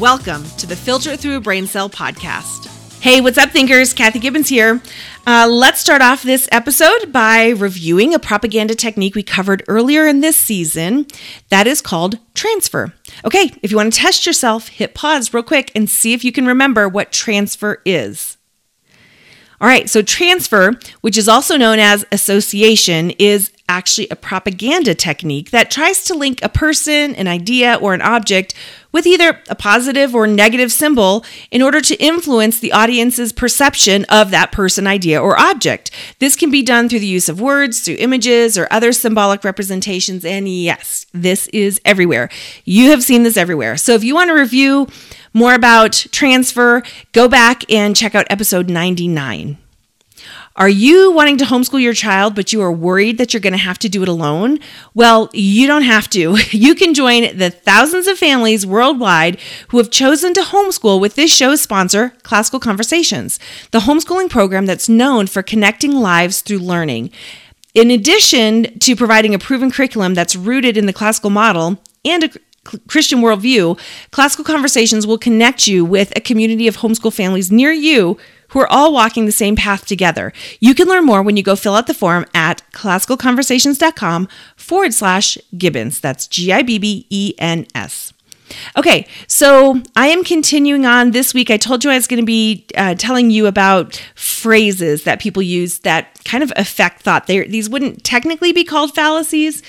Welcome to the Filter Through a Brain Cell podcast. Hey, what's up, thinkers? Kathy Gibbens here. Uh, let's start off this episode by reviewing a propaganda technique we covered earlier in this season that is called transfer. Okay, if you want to test yourself, hit pause real quick and see if you can remember what transfer is. All right, so transfer, which is also known as association, is actually a propaganda technique that tries to link a person, an idea, or an object with either a positive or negative symbol in order to influence the audience's perception of that person, idea, or object. This can be done through the use of words, through images, or other symbolic representations. And yes, this is everywhere. You have seen this everywhere. So if you want to review more about transfer, go back and check out episode 99. Are you wanting to homeschool your child, but you are worried that you're going to have to do it alone? Well, you don't have to. You can join the thousands of families worldwide who have chosen to homeschool with this show's sponsor, Classical Conversations, the homeschooling program that's known for connecting lives through learning. In addition to providing a proven curriculum that's rooted in the classical model and a Christian worldview, Classical Conversations will connect you with a community of homeschool families near you who are all walking the same path together. You can learn more when you go fill out the form at classicalconversations.com forward slash Gibbens. That's G I B B E N S. Okay, so I am continuing on this week. I told you I was going to be uh, telling you about phrases that people use that kind of affect thought. They, these wouldn't technically be called fallacies,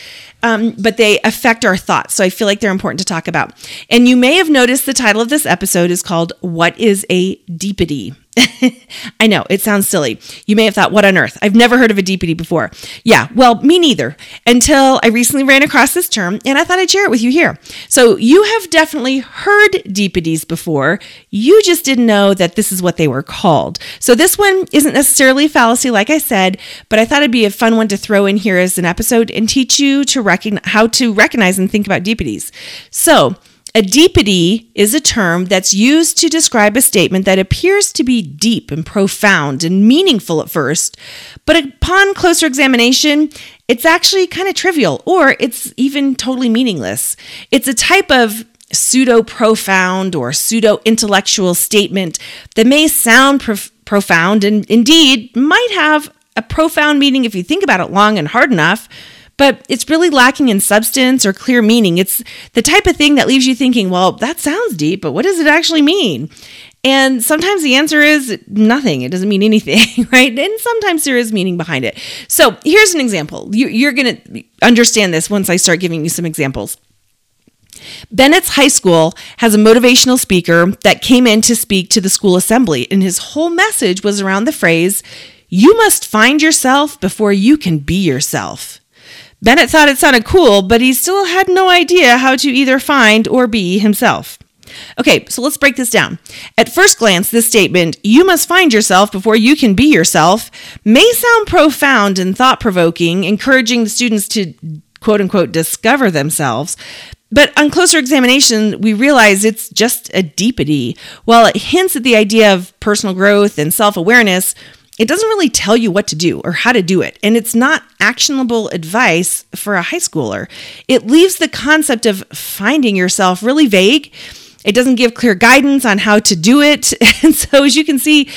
um, but they affect our thoughts. So I feel like they're important to talk about. And you may have noticed the title of this episode is called What is a Deepity? I know it sounds silly. You may have thought, what on earth? I've never heard of a deepity before. Yeah, well, me neither, until I recently ran across this term and I thought I'd share it with you here. So, you have definitely heard deepities before. You just didn't know that this is what they were called. So, this one isn't necessarily a fallacy, like I said, but I thought it'd be a fun one to throw in here as an episode and teach you to recognize how to recognize and think about deepities. So, a deepity is a term that's used to describe a statement that appears to be deep and profound and meaningful at first, but upon closer examination, it's actually kind of trivial or it's even totally meaningless. It's a type of pseudo profound or pseudo intellectual statement that may sound prof- profound and indeed might have a profound meaning if you think about it long and hard enough but it's really lacking in substance or clear meaning. It's the type of thing that leaves you thinking, well, that sounds deep, but what does it actually mean? And sometimes the answer is nothing. It doesn't mean anything, right? And sometimes there is meaning behind it. So here's an example. You're going to understand this once I start giving you some examples. Bennett's High School has a motivational speaker that came in to speak to the school assembly, and his whole message was around the phrase, You must find yourself before you can be yourself. Bennett thought it sounded cool, but he still had no idea how to either find or be himself. Okay, so let's break this down. At first glance, this statement, you must find yourself before you can be yourself, may sound profound and thought provoking, encouraging the students to quote unquote discover themselves. But on closer examination, we realize it's just a deepity. While it hints at the idea of personal growth and self awareness, it doesn't really tell you what to do or how to do it, and it's not actionable advice for a high schooler. It leaves the concept of finding yourself really vague. It doesn't give clear guidance on how to do it. And so, as you can see,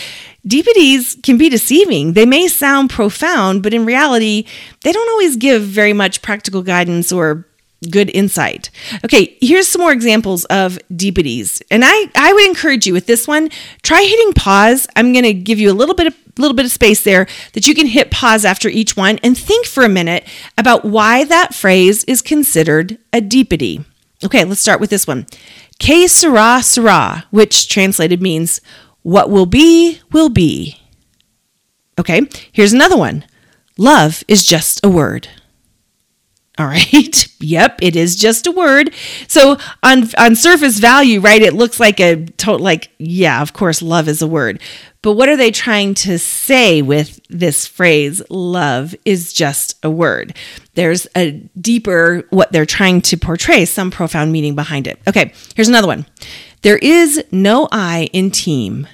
deepities can be deceiving. They may sound profound, but in reality, they don't always give very much practical guidance or good insight. Okay, here's some more examples of deepities. And I, I would encourage you with this one, try hitting pause. I'm going to give you a little bit of little bit of space there that you can hit pause after each one and think for a minute about why that phrase is considered a deepity. Okay, let's start with this one. Que sera sera, which translated means what will be will be. Okay, here's another one. Love is just a word. All right. Yep, it is just a word. So on on surface value, right, it looks like a total like yeah, of course love is a word. But what are they trying to say with this phrase love is just a word? There's a deeper what they're trying to portray, some profound meaning behind it. Okay, here's another one. There is no I in team.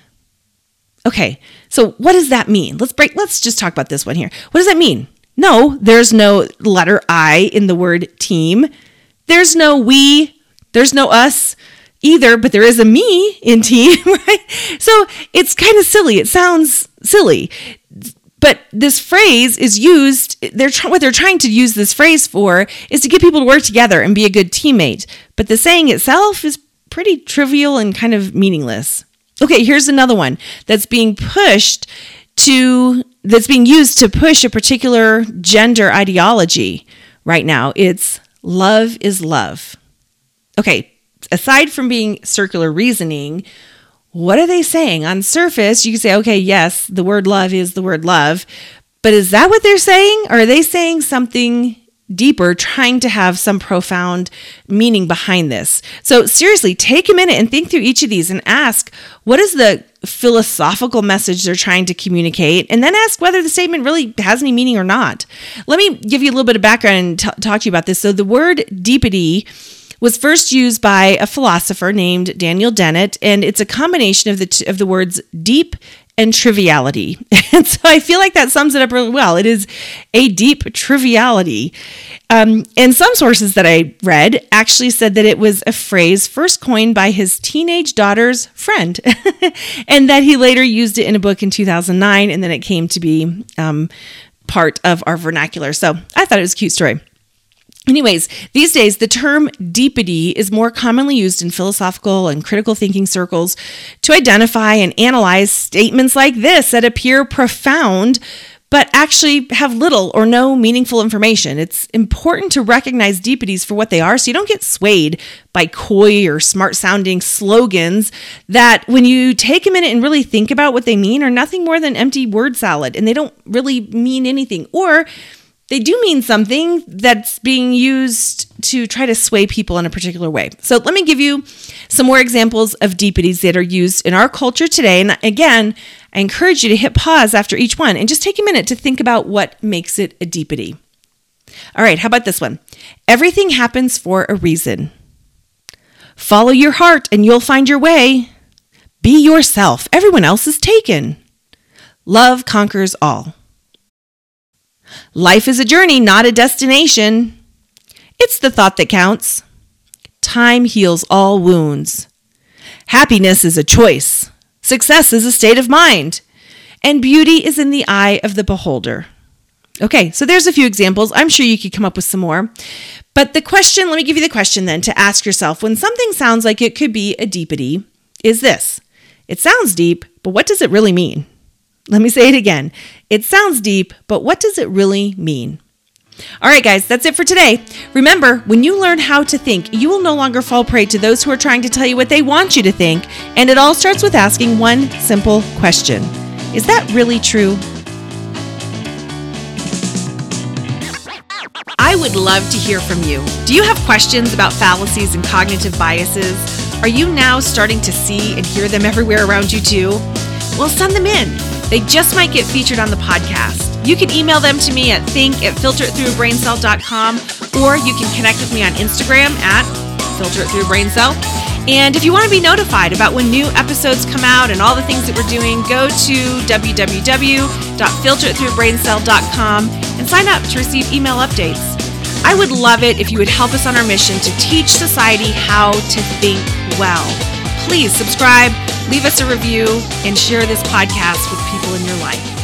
Okay, so what does that mean? Let's break let's just talk about this one here. What does that mean? No, there's no letter I in the word team. There's no we, there's no us either, but there is a me in team, right? So it's kind of silly. It sounds silly. But this phrase is used, they're what they're trying to use this phrase for is to get people to work together and be a good teammate. But the saying itself is pretty trivial and kind of meaningless. Okay, here's another one that's being pushed to that's being used to push a particular gender ideology right now. It's love is love. Okay, aside from being circular reasoning, what are they saying? On surface, you can say, okay, yes, the word love is the word love. But is that what they're saying? Or are they saying something deeper, trying to have some profound meaning behind this. So, seriously, take a minute and think through each of these and ask what is the philosophical message they're trying to communicate, and then ask whether the statement really has any meaning or not. Let me give you a little bit of background and t- talk to you about this. So, the word deepity was first used by a philosopher named Daniel Dennett, and it's a combination of the t- of the words deep and triviality. And so I feel like that sums it up really well. It is a deep triviality. Um, and some sources that I read actually said that it was a phrase first coined by his teenage daughter's friend, and that he later used it in a book in 2009, and then it came to be um, part of our vernacular. So I thought it was a cute story. Anyways, these days the term deepity is more commonly used in philosophical and critical thinking circles to identify and analyze statements like this that appear profound but actually have little or no meaningful information. It's important to recognize deepities for what they are so you don't get swayed by coy or smart sounding slogans that, when you take a minute and really think about what they mean, are nothing more than empty word salad and they don't really mean anything. Or they do mean something that's being used to try to sway people in a particular way. So let me give you some more examples of deepities that are used in our culture today. And again, I encourage you to hit pause after each one and just take a minute to think about what makes it a deepity. All right, how about this one? Everything happens for a reason. Follow your heart and you'll find your way. Be yourself. Everyone else is taken. Love conquers all. Life is a journey, not a destination. It's the thought that counts. Time heals all wounds. Happiness is a choice. Success is a state of mind. And beauty is in the eye of the beholder. Okay, so there's a few examples. I'm sure you could come up with some more. But the question, let me give you the question then to ask yourself when something sounds like it could be a deepity is this. It sounds deep, but what does it really mean? Let me say it again. It sounds deep, but what does it really mean? All right, guys, that's it for today. Remember, when you learn how to think, you will no longer fall prey to those who are trying to tell you what they want you to think. And it all starts with asking one simple question Is that really true? I would love to hear from you. Do you have questions about fallacies and cognitive biases? Are you now starting to see and hear them everywhere around you, too? Well, send them in. They just might get featured on the podcast. You can email them to me at think at filteritthroughabraincell.com or you can connect with me on Instagram at filteritthroughabraincell. And if you want to be notified about when new episodes come out and all the things that we're doing, go to www.filteritthroughabraincell.com and sign up to receive email updates. I would love it if you would help us on our mission to teach society how to think well. Please subscribe, leave us a review, and share this podcast with people in your life.